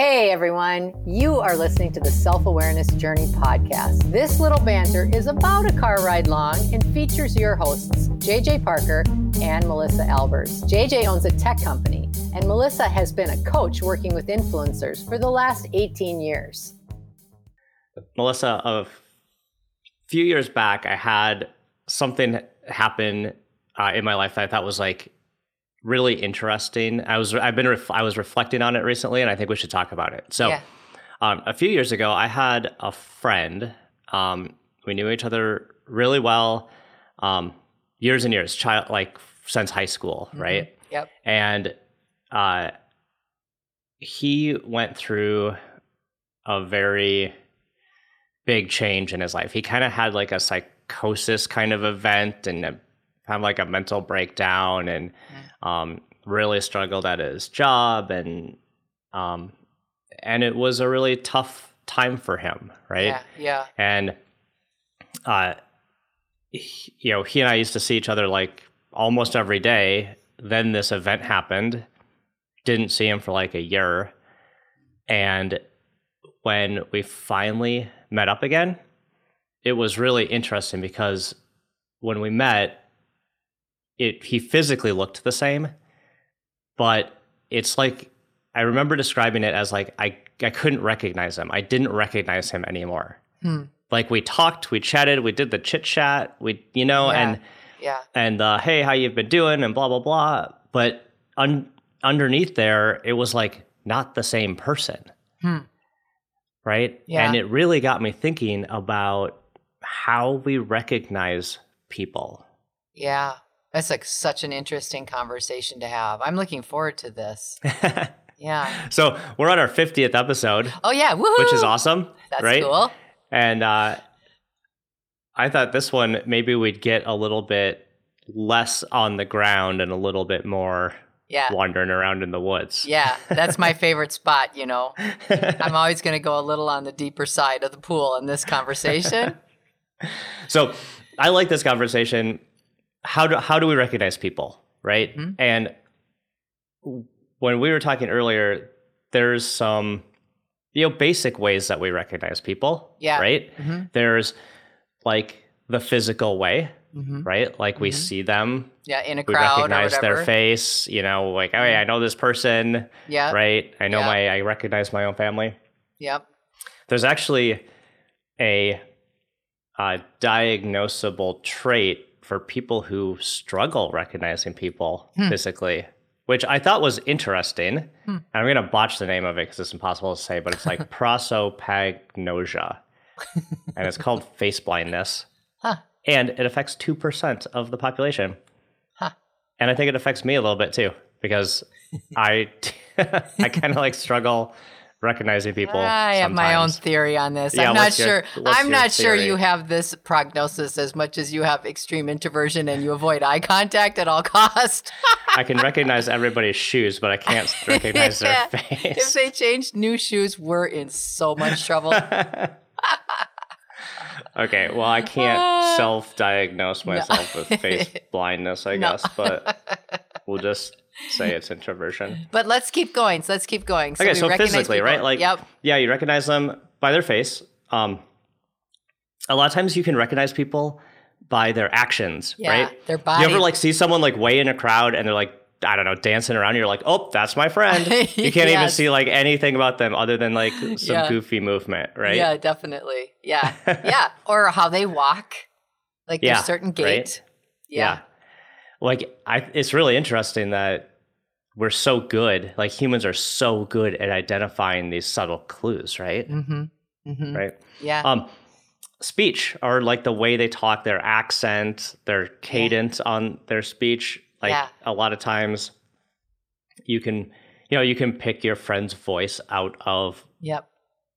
Hey everyone, you are listening to the Self Awareness Journey podcast. This little banter is about a car ride long and features your hosts, JJ Parker and Melissa Albers. JJ owns a tech company, and Melissa has been a coach working with influencers for the last 18 years. Melissa, a few years back, I had something happen uh, in my life that I thought was like really interesting. I was I've been ref- I was reflecting on it recently, and I think we should talk about it. So, yeah. um, a few years ago, I had a friend. Um, we knew each other really well, um, years and years, child like since high school, mm-hmm. right? Yep. And uh, he went through a very big change in his life. He kind of had like a psychosis kind of event and a, of like a mental breakdown and um, really struggled at his job and um, and it was a really tough time for him, right? Yeah. Yeah. And uh, he, you know, he and I used to see each other like almost every day. Then this event happened. Didn't see him for like a year. And when we finally met up again, it was really interesting because when we met, it he physically looked the same, but it's like I remember describing it as like I I couldn't recognize him. I didn't recognize him anymore. Hmm. Like we talked, we chatted, we did the chit chat, we you know, yeah. and yeah, and uh, hey, how you've been doing, and blah blah blah. But un- underneath there, it was like not the same person. Hmm right? Yeah. And it really got me thinking about how we recognize people. Yeah. That's like such an interesting conversation to have. I'm looking forward to this. yeah. So we're on our 50th episode. Oh yeah, Woo-hoo! which is awesome. That's right? cool. And uh, I thought this one maybe we'd get a little bit less on the ground and a little bit more yeah. wandering around in the woods. Yeah, that's my favorite spot, you know. I'm always going to go a little on the deeper side of the pool in this conversation. so, I like this conversation. How do how do we recognize people, right? Mm-hmm. And when we were talking earlier, there's some you know basic ways that we recognize people, yeah. right? Mm-hmm. There's like the physical way, mm-hmm. right? Like mm-hmm. we see them. Yeah, in a crowd. We recognize their face, you know, like, oh, yeah, I know this person. Yeah. Right? I know my, I recognize my own family. Yep. There's actually a, a diagnosable trait for people who struggle recognizing people hmm. physically, which I thought was interesting. Hmm. I'm going to botch the name of it because it's impossible to say, but it's like prosopagnosia. and it's called face blindness. Huh and it affects 2% of the population. Huh. And I think it affects me a little bit too because I I kind of like struggle recognizing people. I have my own theory on this. Yeah, I'm not sure. I'm not theory? sure you have this prognosis as much as you have extreme introversion and you avoid eye contact at all costs. I can recognize everybody's shoes, but I can't recognize yeah. their face. If they changed new shoes, we're in so much trouble. Okay, well, I can't self-diagnose myself no. with face blindness, I no. guess, but we'll just say it's introversion. But let's keep going. So let's keep going. So okay, so physically, people. right? Like, yep. yeah, you recognize them by their face. Um, a lot of times you can recognize people by their actions, yeah, right? Their body. You ever like see someone like way in a crowd and they're like I don't know, dancing around. You're like, oh, that's my friend. You can't yes. even see like anything about them other than like some yeah. goofy movement, right? Yeah, definitely. Yeah, yeah. Or how they walk, like yeah, there's certain gait. Right? Yeah. yeah. Like I, it's really interesting that we're so good. Like humans are so good at identifying these subtle clues, right? Mm-hmm. Mm-hmm. Right. Yeah. Um, speech or like the way they talk, their accent, their cadence on their speech like yeah. a lot of times you can you know, you can pick your friend's voice out of Yep.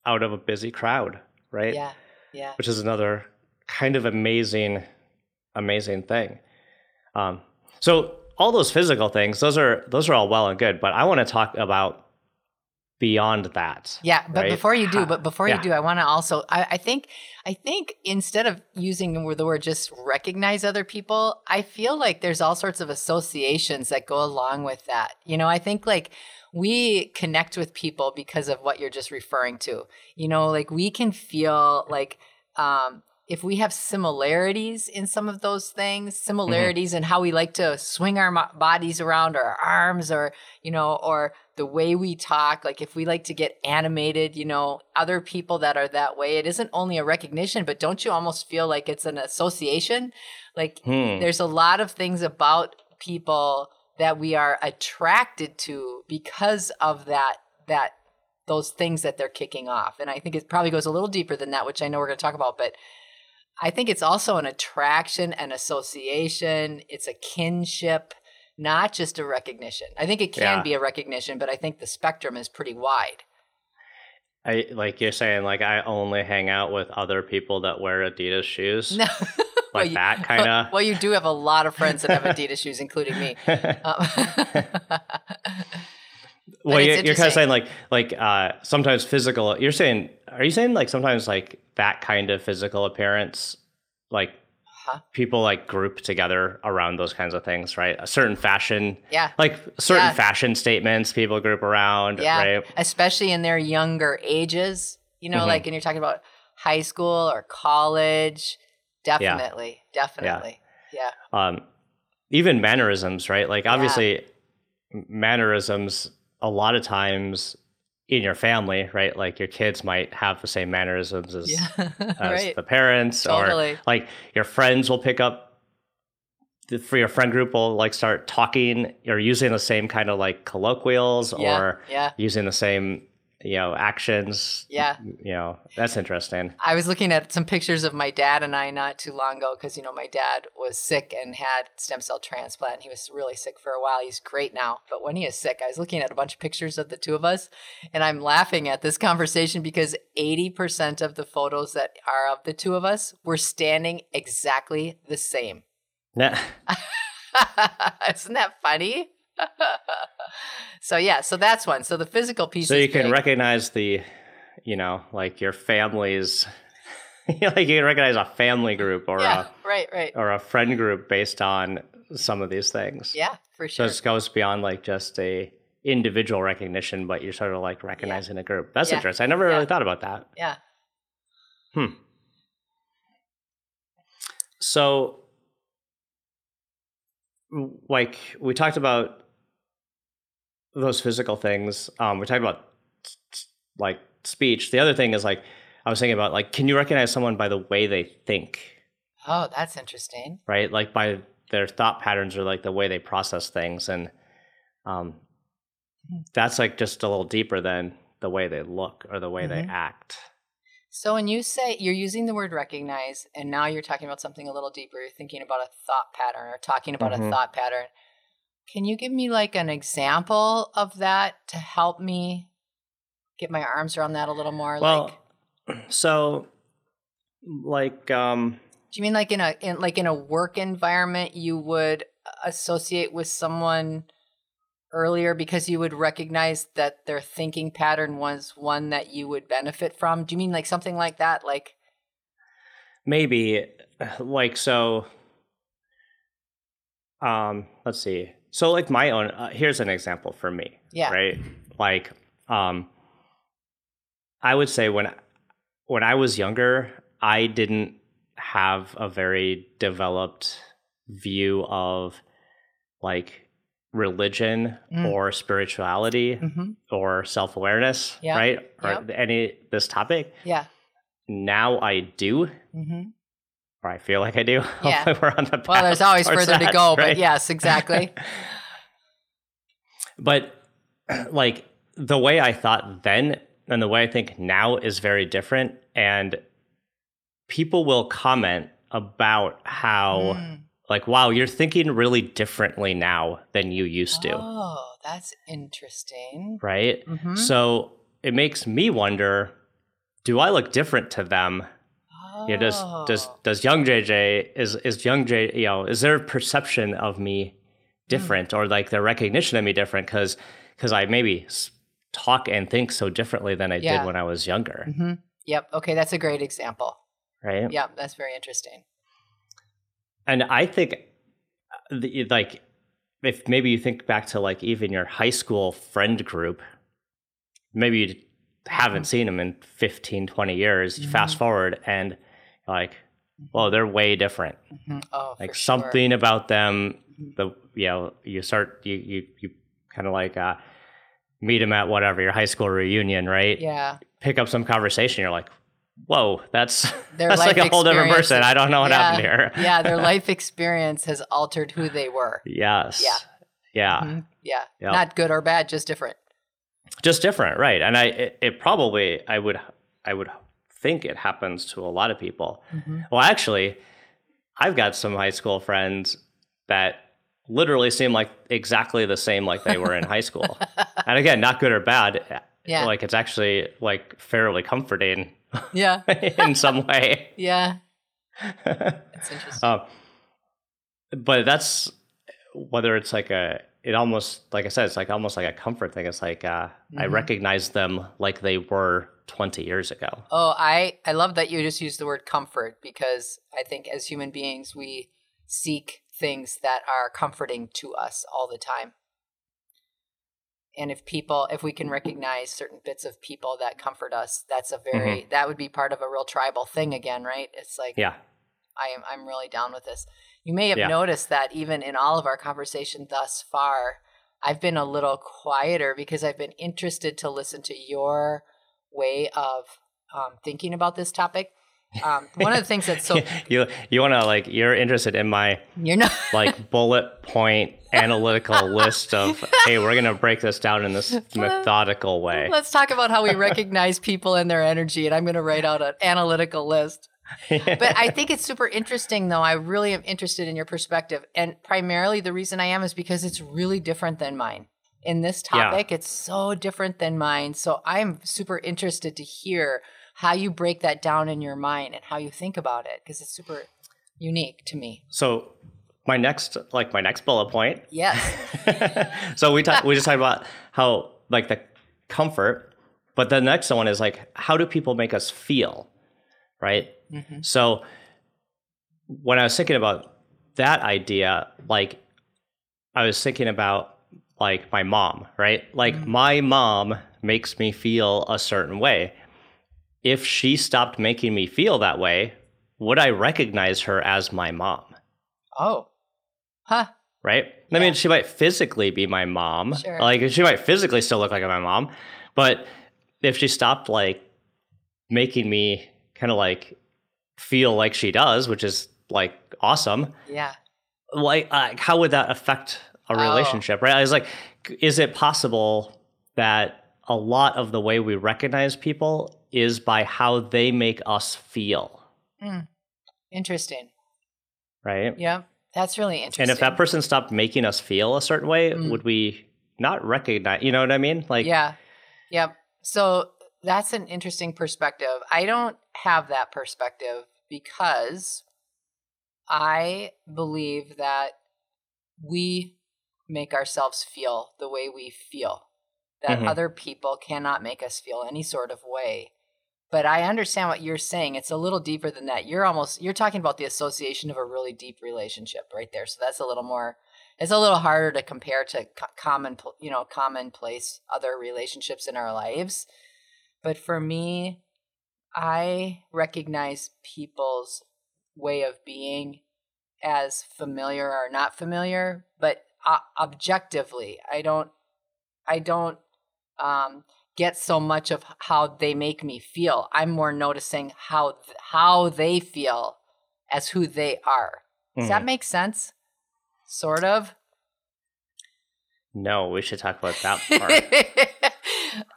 out of a busy crowd, right? Yeah. Yeah. Which is another kind of amazing amazing thing. Um so all those physical things, those are those are all well and good, but I want to talk about beyond that. Yeah, but right? before you do, but before yeah. you do, I want to also, I, I, think, I think instead of using the word just recognize other people, I feel like there's all sorts of associations that go along with that. You know, I think like we connect with people because of what you're just referring to. You know, like we can feel like um, if we have similarities in some of those things, similarities mm-hmm. in how we like to swing our bodies around our arms or, you know, or the way we talk, like if we like to get animated, you know, other people that are that way, it isn't only a recognition, but don't you almost feel like it's an association? Like hmm. there's a lot of things about people that we are attracted to because of that that those things that they're kicking off. And I think it probably goes a little deeper than that, which I know we're going to talk about, but I think it's also an attraction and association. It's a kinship, not just a recognition. I think it can yeah. be a recognition, but I think the spectrum is pretty wide. I like you're saying like I only hang out with other people that wear Adidas shoes. No. like well, you, that kind of. Well, you do have a lot of friends that have Adidas shoes, including me. Um, well, you're, you're, kind of saying like like uh, sometimes physical. You're saying, are you saying like sometimes like that kind of physical appearance, like huh? people like group together around those kinds of things, right? A certain fashion, yeah, like certain yeah. fashion statements people group around, yeah, right? especially in their younger ages. You know, mm-hmm. like and you're talking about high school or college, definitely, yeah. definitely, yeah. yeah. Um, even mannerisms, right? Like obviously, mannerisms a lot of times in your family, right? Like your kids might have the same mannerisms as, yeah, as right. the parents, totally. or like your friends will pick up for your friend group will like start talking or using the same kind of like colloquials yeah, or yeah. using the same you know actions yeah. you know that's interesting. I was looking at some pictures of my dad and i not too long ago because you know my dad was sick and had stem cell transplant. And he was really sick for a while. He's great now. But when he is sick i was looking at a bunch of pictures of the two of us and i'm laughing at this conversation because 80% of the photos that are of the two of us were standing exactly the same. Yeah isn't that funny so yeah, so that's one. So the physical piece. So you can big. recognize the, you know, like your family's. like you can recognize a family group or yeah, a right, right, or a friend group based on some of these things. Yeah, for sure. So it goes beyond like just a individual recognition, but you're sort of like recognizing yeah. a group. That's yeah. interesting. I never really thought about that. Yeah. Hmm. So, like we talked about those physical things. Um, we talked about like speech. The other thing is like I was thinking about like, can you recognize someone by the way they think? Oh, that's interesting. Right, like by their thought patterns or like the way they process things, and um, hmm. that's like just a little deeper than the way they look or the way mm-hmm. they act. So when you say you're using the word recognize, and now you're talking about something a little deeper, you're thinking about a thought pattern or talking about mm-hmm. a thought pattern. Can you give me like an example of that to help me get my arms around that a little more? Well, like, so like um do you mean like in a in like in a work environment you would associate with someone earlier because you would recognize that their thinking pattern was one that you would benefit from? Do you mean like something like that? Like maybe like so um let's see so like my own uh, here's an example for me. Yeah. Right? Like um I would say when when I was younger, I didn't have a very developed view of like religion mm. or spirituality mm-hmm. or self-awareness, yeah. right? Or yep. any this topic. Yeah. Now I do. Mm-hmm or I feel like I do. Yeah. we're on the path well, there's always further that, to go, right? but yes, exactly. but like the way I thought then and the way I think now is very different. And people will comment about how, mm. like, wow, you're thinking really differently now than you used to. Oh, that's interesting. Right. Mm-hmm. So it makes me wonder do I look different to them yeah, does does oh. does young JJ is is young J you know is their perception of me different mm. or like their recognition of me different because because I maybe talk and think so differently than I yeah. did when I was younger. Mm-hmm. Yep. Okay, that's a great example. Right. Yep, that's very interesting. And I think uh, the, like if maybe you think back to like even your high school friend group, maybe you haven't seen them in 15, 20 years. You Fast forward and like, well, they're way different. Oh, Like for sure. something about them, the you know, you start you you you kind of like uh, meet them at whatever your high school reunion, right? Yeah. Pick up some conversation. You're like, whoa, that's Their that's like a whole different person. I don't know what yeah, happened here. yeah, their life experience has altered who they were. Yes. Yeah. Yeah. Mhm. Yeah. Yeah. Not good or bad, just different. just different right and i it, it probably i would i would think it happens to a lot of people well actually i've got some high school friends that literally seem like exactly the same like they were in high school and again not good or bad Yeah. like it's actually like fairly comforting Yeah. in some way Yeah. It's interesting. um, but that's whether it's like a it almost like i said it's like almost like a comfort thing it's like uh, i Mhm. recognize them like they were 20 years ago Oh, I I love that you just used the word comfort because I think as human beings we seek things that are comforting to us all the time. And if people if we can recognize certain bits of people that comfort us, that's a very that would be part of a real tribal thing again, right? It's like yeah I am I'm really down with this. You may have Yeah. noticed that even in all of our conversation thus far, I've been a little quieter because I've been interested to listen to your way of um, thinking about this topic. Um, one of the things that's so you you want to like you're interested in my you're not like bullet point analytical list of hey we're gonna break this down in this methodical way let's talk about how we recognize people and their energy, and I'm going to write out an analytical list. but I think it's super interesting, though. I really am interested in your perspective. And primarily, the reason I am is because it's really different than mine. In this Yeah. topic, it's so different than mine. So I'm super interested to hear how you break that down in your mind and how you think about it because it's super unique to me. so my next like my next bullet point Yes. so we talk, we just talked about how like the comfort, but the next one is like how do people make us feel, right? Mhm. So when I was thinking about that idea, like I was thinking about like my mom, right? Like my mom makes me feel a certain way. If she stopped making me feel that way, would I recognize her as my mom? Oh. Huh. right? I mean, she might physically be my mom. Sure. Like she might physically still look like my mom, but if she stopped like making me kind of like feel like she does, which is like awesome, Yeah. like uh, how would that affect a Oh. relationship, right? I was like, is it possible that a lot of the way we recognize people is by how they make us feel, Interesting. right? Yeah. That's really interesting. And if that person stopped making us feel a certain way, Mm. would we not recognize? You know what I mean? Like, yeah. Yep. So that's an interesting perspective. I don't have that perspective because I believe that we make ourselves feel the way we feel, that Mhm. other people cannot make us feel any sort of way. But I understand what you're saying. It's a little deeper than that. You're almost you're talking about the association of a really deep relationship right there. So that's a little more it's a little harder to compare to co- common you know commonplace other relationships in our lives but for me i recognize people's way of being as familiar or not familiar but uh, objectively i don't i don't um, get so much of how they make me feel i'm more noticing how th- how they feel as who they are does that Mhm. make sense sort of no, we should talk about that part.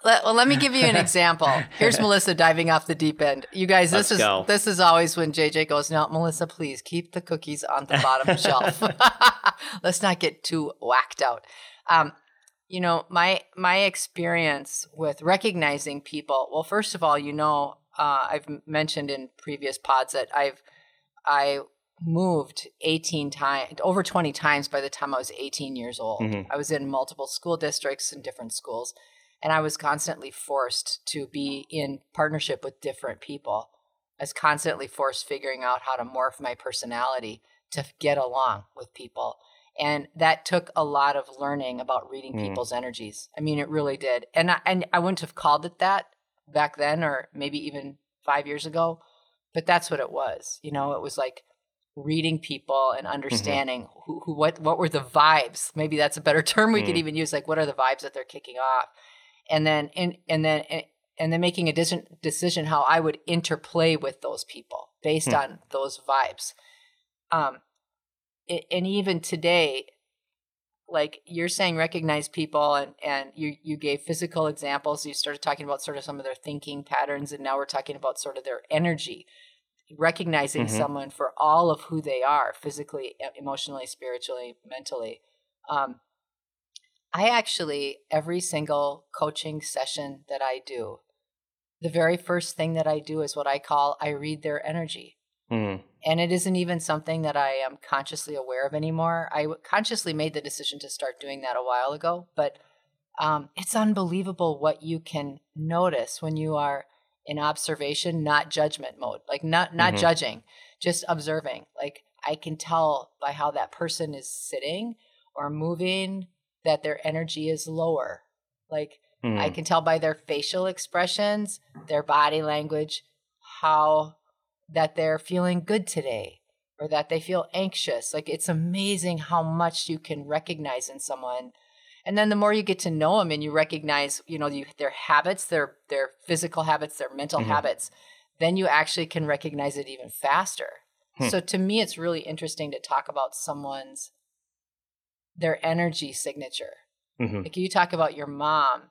Let, well, let me give you an example. Here's Melissa diving off the deep end. You guys, this Let's is go. this is always when JJ goes, "No, Melissa, please keep the cookies on the bottom shelf. Let's not get too whacked out." Um, you know, my my experience with recognizing people. Well, first of all, you know, uh, I've mentioned in previous pods that I've I moved 18 times, over 20 times by the time I was 18 years old. Mhm. I was in multiple school districts and different schools, and I was constantly forced to be in partnership with different people. I was constantly forced figuring out how to morph my personality to get along with people. and that took a lot of learning about reading Mm. people's energies. I mean, it really did. And I, and I wouldn't have called it that back then, or maybe even five years ago, but that's what it was. You know, it was like reading people and understanding who, who what what were the vibes. Maybe that's a better term we could Mm. even use. Like, what are the vibes that they're kicking off, and then and and then. and then making a decision, decision how I would interplay with those people based Hmm. on those vibes. Um, and even today, like you're saying, recognize people, and and you you gave physical examples. You started talking about sort of some of their thinking patterns, and now we're talking about sort of their energy. Recognizing Mhm. someone for all of who they are, physically, emotionally, spiritually, mentally. Um, I actually every single coaching session that I do, the very first thing that I do is what I call I read their energy Mm. and it isn't even something that I am consciously aware of anymore. I consciously made the decision to start doing that a while ago, but um, it's unbelievable what you can notice when you are in observation, not judgment mode, like not not Mhm. judging, just observing. Like I can tell by how that person is sitting or moving that their energy is lower. Like Mm. I can tell by their facial expressions, their body language, how that they're feeling good today or that they feel anxious. Like it's amazing how much you can recognize in someone. And then the more you get to know them and you recognize, you know, you, their habits, their their physical habits, their mental Mhm. habits, then you actually can recognize it even faster. Hmm. So to me it's really interesting to talk about someone's their energy signature Mhm. like you talk about your mom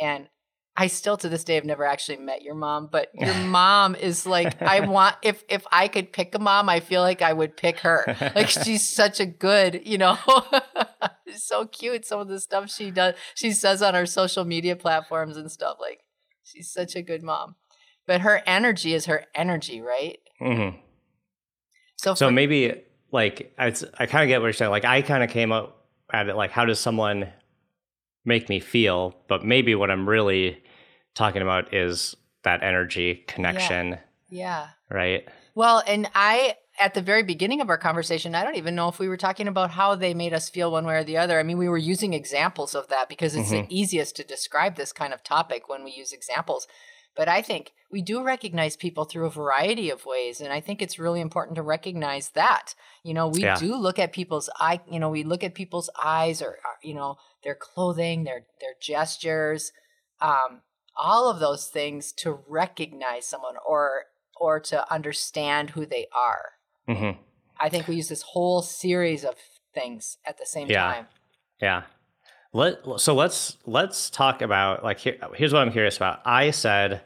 and i still to this day have never actually met your mom but your mom is like i want if if i could pick a mom i feel like i would pick her like she's such a good you know so cute some of the stuff she does she says on her social media platforms and stuff like she's such a good mom but her energy is her energy right Mm-hmm. so, So for- maybe like I, I kind of get what you're saying. Like I kind of came up at it like how does someone make me feel? But maybe what I'm really talking about is that energy connection, yeah right? Well, and I, at the very beginning of our conversation, I don't even know if we were talking about how they made us feel one way or the other. I mean, we were using examples of that because it's the mm-hmm. easiest to describe this kind of topic when we use examples. But I think we do recognize people through a variety of ways. And I think it's really important to recognize that. You know, we Yeah. do look at people's eye, you know, we look at people's eyes or, or, you know, their clothing, their their gestures, um, all of those things to recognize someone or or to understand who they are. hmm I think we use this whole series of things at the same Yeah. time. Yeah. Let so let's let's talk about like here, here's what I'm curious about. I said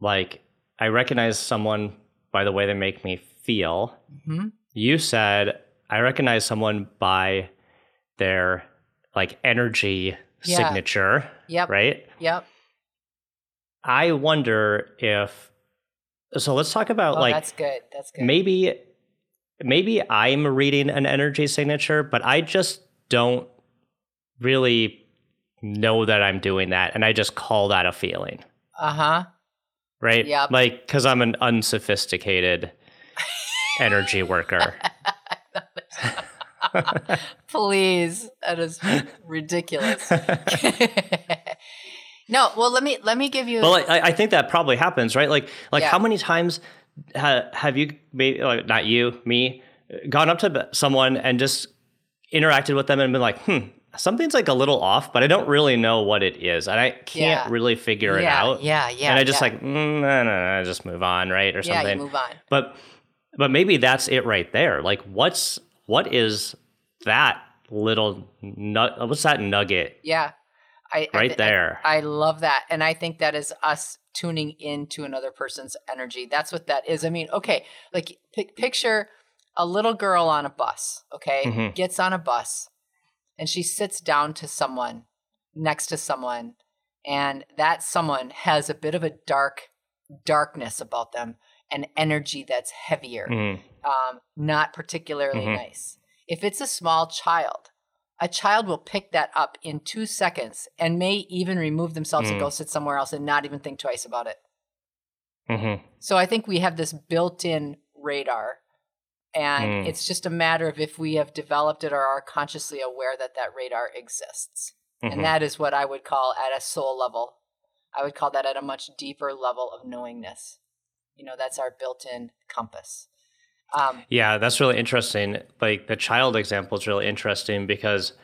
like I recognize someone by the way they make me feel. hmm You said I recognize someone by their like energy Yeah. signature, Yep. right? Yep. I wonder if so let's talk about Oh, like that's good. That's good. maybe maybe I'm reading an energy signature, but I just don't really know that I'm doing that and I just call that a feeling, Uh huh. right? Yeah. Like cuz I'm an unsophisticated energy worker. Please, that is ridiculous. no, well, let me let me give you. Well, I, I think that probably happens, right? Like, like Yeah. how many times ha, have you, maybe like, not you, me, gone up to someone and just interacted with them and been like, hmm, something's like a little off, but I don't really know what it is, and I can't Yeah. really figure it yeah, out. yeah, yeah. and I just yeah. like, mm, no, no, no, just move on, right, or yeah, something. you move on. But, but maybe that's it right there. Like, what's what is that little nut? What's that nugget Yeah, I I right there? I love that. And I think that is us tuning into another person's energy. That's what that is. I mean, okay, like pic- picture a little girl on a bus, okay? Mhm. Gets on a bus and she sits down to someone next to someone and that someone has a bit of a dark darkness about them an energy that's heavier Mhm. um, not particularly Mhm. nice. If it's a small child, a child will pick that up in two seconds and may even remove themselves and Mm. go sit somewhere else and not even think twice about it. Mhm. So I think we have this built in radar And Mm. it's just a matter of if we have developed it or are consciously aware that that radar exists. Mhm. And that is what I would call at a soul level. I would call that at a much deeper level of knowingness. You know, that's our built in compass. Um, Yeah, that's really interesting. Like the child example is really interesting because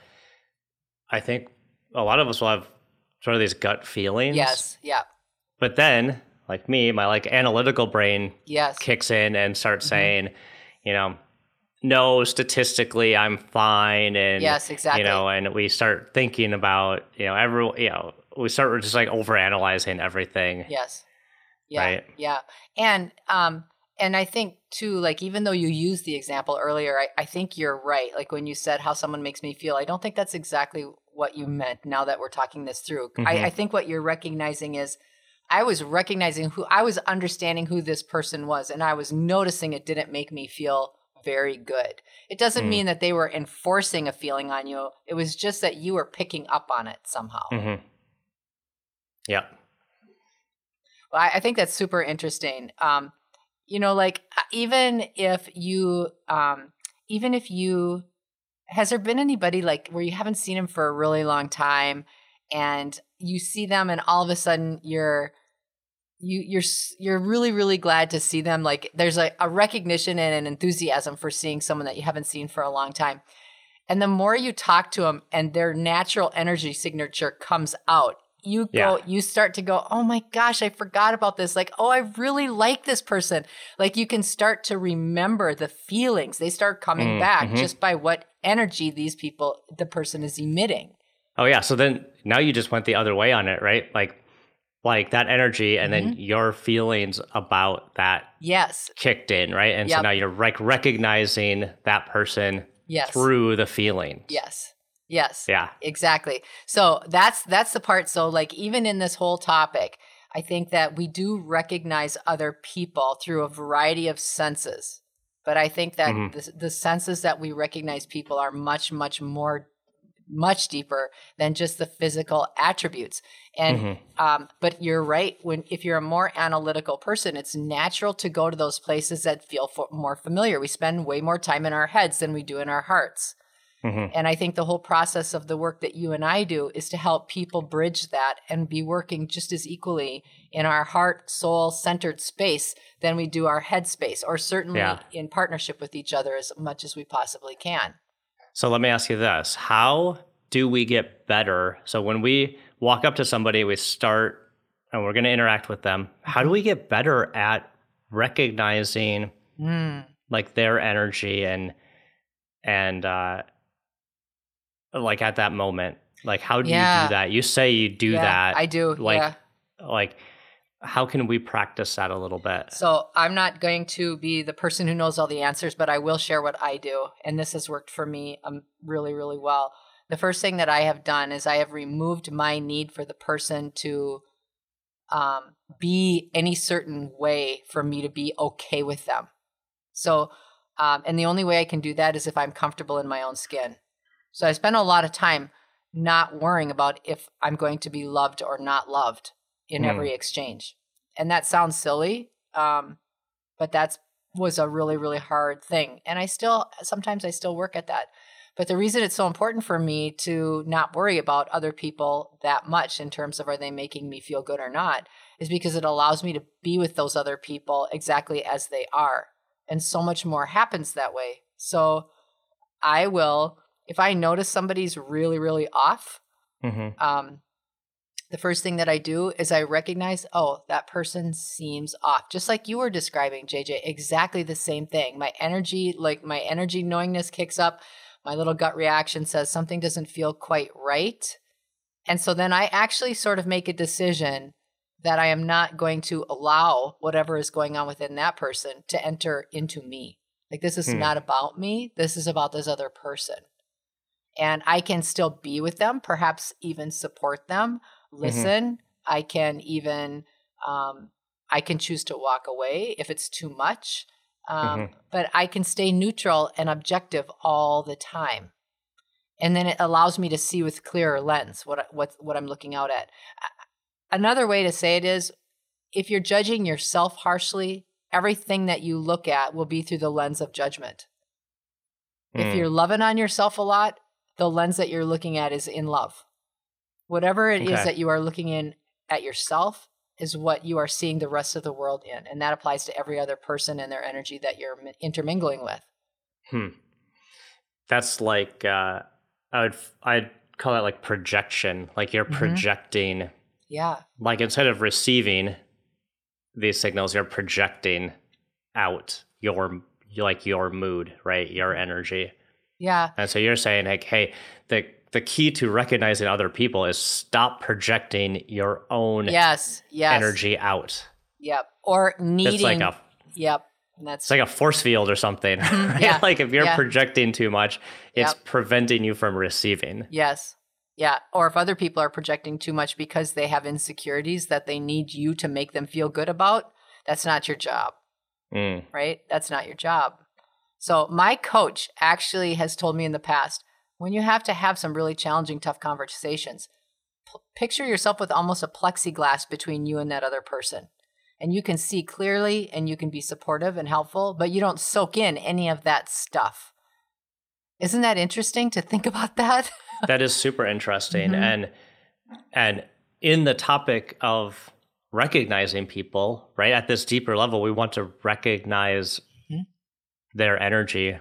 I think a lot of us will have sort of these gut feelings. yes. Yeah. But then, like me, my like analytical brain Yes. kicks in and starts Mhm. saying, you know, no, statistically I'm fine and Yes, exactly. you know, and we start thinking about, you know, every you know, we start just like overanalyzing everything. Yes. Yeah. Right. Yeah. And um and I think too, like even though you used the example earlier, I, I think you're right. Like when you said how someone makes me feel, I don't think that's exactly what you meant now that we're talking this through. Mhm. I, I think what you're recognizing is I was recognizing who I was understanding who this person was, and I was noticing it didn't make me feel very good. It doesn't Mm. mean that they were enforcing a feeling on you. It was just that you were picking up on it somehow. hmm Yeah. Well, I, I think that's super interesting. Um, you know, like uh, even if you, um, even if you, has there been anybody like where you haven't seen him for a really long time, and you see them, and all of a sudden you're, you you're you're really really glad to see them. Like there's a, a recognition and an enthusiasm for seeing someone that you haven't seen for a long time. And the more you talk to them and their natural energy signature comes out, you go, Yeah. you start to go, oh my gosh, I forgot about this. Like, oh, I really like this person. Like, you can start to remember the feelings. They start coming Mm, back mhm. just by what energy these people, the person is emitting. Oh yeah. So then now you just went the other way on it, right? Like like that energy and then Mm-hmm. your feelings about that Yes. kicked in, right? And so now you're like recognizing that person Yes. through the feelings. Yes. Yes. Yeah. Exactly. So that's that's the part. So like even in this whole topic, I think that we do recognize other people through a variety of senses. But I think that Mhm. the, the senses that we recognize people are much, much more, much deeper than just the physical attributes. And Mhm. um, but you're right. When if you're a more analytical person, it's natural to go to those places that feel fo- more familiar. We spend way more time in our heads than we do in our hearts. Mhm. And I think the whole process of the work that you and I do is to help people bridge that and be working just as equally in our heart, soul centered space than we do our head space, or certainly Yeah. in partnership with each other as much as we possibly can. So let me ask you this. How do we get better? So when we walk up to somebody, we start and we're going to interact with them. How do we get better at recognizing Mm. like their energy and and uh like at that moment? Like how do you do that? You say you do Yeah, that. I do. like yeah. like how can we practice that a little bit? So I'm not going to be the person who knows all the answers, but I will share what I do. And this has worked for me um, really, really well. The first thing that I have done is I have removed my need for the person to um, be any certain way for me to be okay with them. So, um, and the only way I can do that is if I'm comfortable in my own skin. So I spend a lot of time not worrying about if I'm going to be loved or not loved in Mm. every exchange. And that sounds silly, um, but that's was a really really hard thing. And I still sometimes I still work at that. But the reason it's so important for me to not worry about other people that much in terms of are they making me feel good or not is because it allows me to be with those other people exactly as they are. And so much more happens that way. So I will, if I notice somebody's really, really off, hmm um, the first thing that I do is I recognize, oh, that person seems off. Just like you were describing, JJ, exactly the same thing. My energy, like my energy knowingness kicks up. My little gut reaction says something doesn't feel quite right. And so then I actually sort of make a decision that I am not going to allow whatever is going on within that person to enter into me. Like, this is Hmm. not about me. This is about this other person. And I can still be with them, perhaps even support them, listen. I can even, um, I can choose to walk away if it's too much. Um, But I can stay neutral and objective all the time. And then it allows me to see with clearer lens what what what I'm looking out at. Another way to say it is if you're judging yourself harshly, everything that you look at will be through the lens of judgment. If Mm. you're loving on yourself a lot, the lens that you're looking at is in love. Whatever it is Okay. that you are looking in at yourself is what you are seeing the rest of the world in. And that applies to every other person and their energy that you're intermingling with. Hmm. That's like uh, I would I'd call that like projection. Like you're Mhm. projecting. Yeah. Like instead of receiving these signals, you're projecting out your like your mood, right? Your energy. Yeah. And so you're saying like, hey, the the key to recognizing other people is stop projecting your own Yes. Yes. energy out. Yep. Or needing. It's like a Yep. And that's it's like a force field or something. right? Yeah. Like if you're Yeah. projecting too much, it's Yep. preventing you from receiving. Yes. Yeah. Or if other people are projecting too much because they have insecurities that they need you to make them feel good about, that's not your job, Mm. right? That's not your job. So, my coach actually has told me in the past when you have to have some really challenging, tough conversations, p- picture yourself with almost a plexiglass between you and that other person. And you can see clearly and you can be supportive and helpful, but you don't soak in any of that stuff. Isn't that interesting to think about that? that is super interesting Mhm. and and in the topic of recognizing people right at this deeper level we want to recognize Mhm. their energy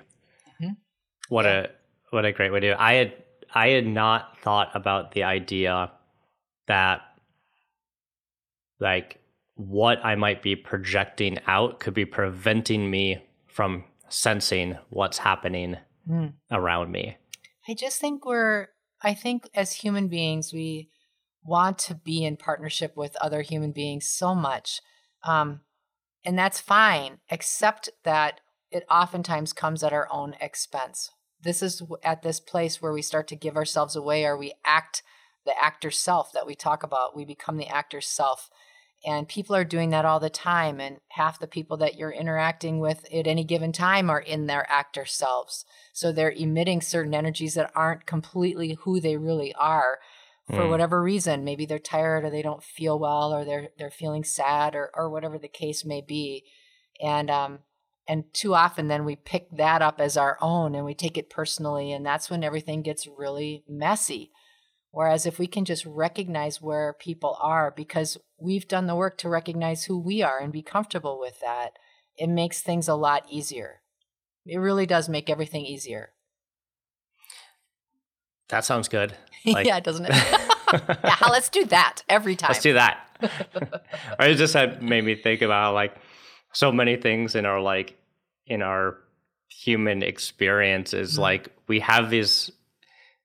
Mhm. what Yeah. a what a great way to do it. i had i had not thought about the idea that like what i might be projecting out could be preventing me from sensing what's happening Mm. around me I just think we're, I think as human beings, we want to be in partnership with other human beings so much. Um, and that's fine, except that it oftentimes comes at our own expense. This is at this place where we start to give ourselves away or we act the actor self that we talk about. We become the actor self. And people are doing that all the time. And half the people that you're interacting with at any given time are in their actor selves. So they're emitting certain energies that aren't completely who they really are for Mm. whatever reason. Maybe they're tired or they don't feel well or they're they're feeling sad or or whatever the case may be. And um and too often then we pick that up as our own and we take it personally and that's when everything gets really messy. Whereas if we can just recognize where people are because we've done the work to recognize who we are and be comfortable with that, it makes things a lot easier. It really does make everything easier. that sounds good Like- yeah, doesn't it? yeah, let's do that every time. Let's do that. I just had made me think about like so many things in our like in our human experience is Mhm. like we have these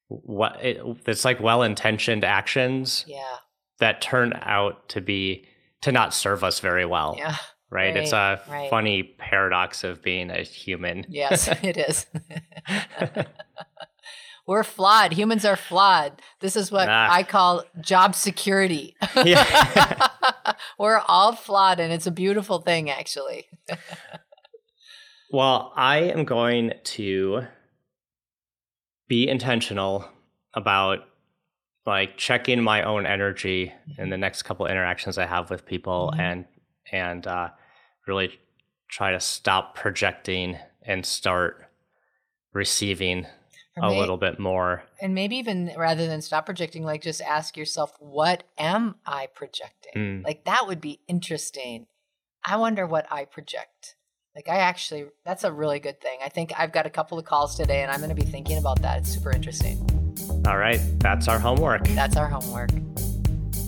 what it, it's like well-intentioned actions Yeah, that turn out to be to not serve us very well yeah, right? it's a Right, right. funny paradox of being a human yes, it is. We're flawed. Humans are flawed. This is what Ah. I call job security. Yeah. We're all flawed, and it's a beautiful thing, actually. Well, I am going to be intentional about like checking my own energy in the next couple interactions I have with people Mhm. and and uh, really try to stop projecting and start receiving a may- little bit more. and maybe even rather than stop projecting, like just ask yourself, what am I projecting? Mm. Like that would be interesting. I wonder what I project. Like I actually, that's a really good thing. I think I've got a couple of calls today, and I'm going to be thinking about that. It's super interesting. All right, that's our homework. That's our homework.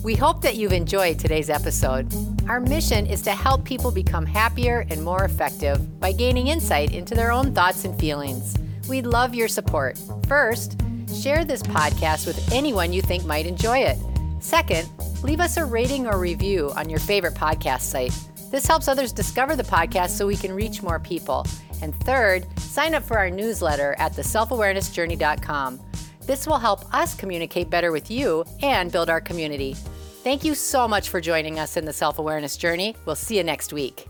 We hope that you've enjoyed today's episode. Our mission is to help people become happier and more effective by gaining insight into their own thoughts and feelings. We'd love your support. First, share this podcast with anyone you think might enjoy it. Second, leave us a rating or review on your favorite podcast site. This helps others discover the podcast so we can reach more people. And third, sign up for our newsletter at theselfawarenessjourney.com. This will help us communicate better with you and build our community. Thank you so much for joining us in the self awareness journey. We'll see you next week.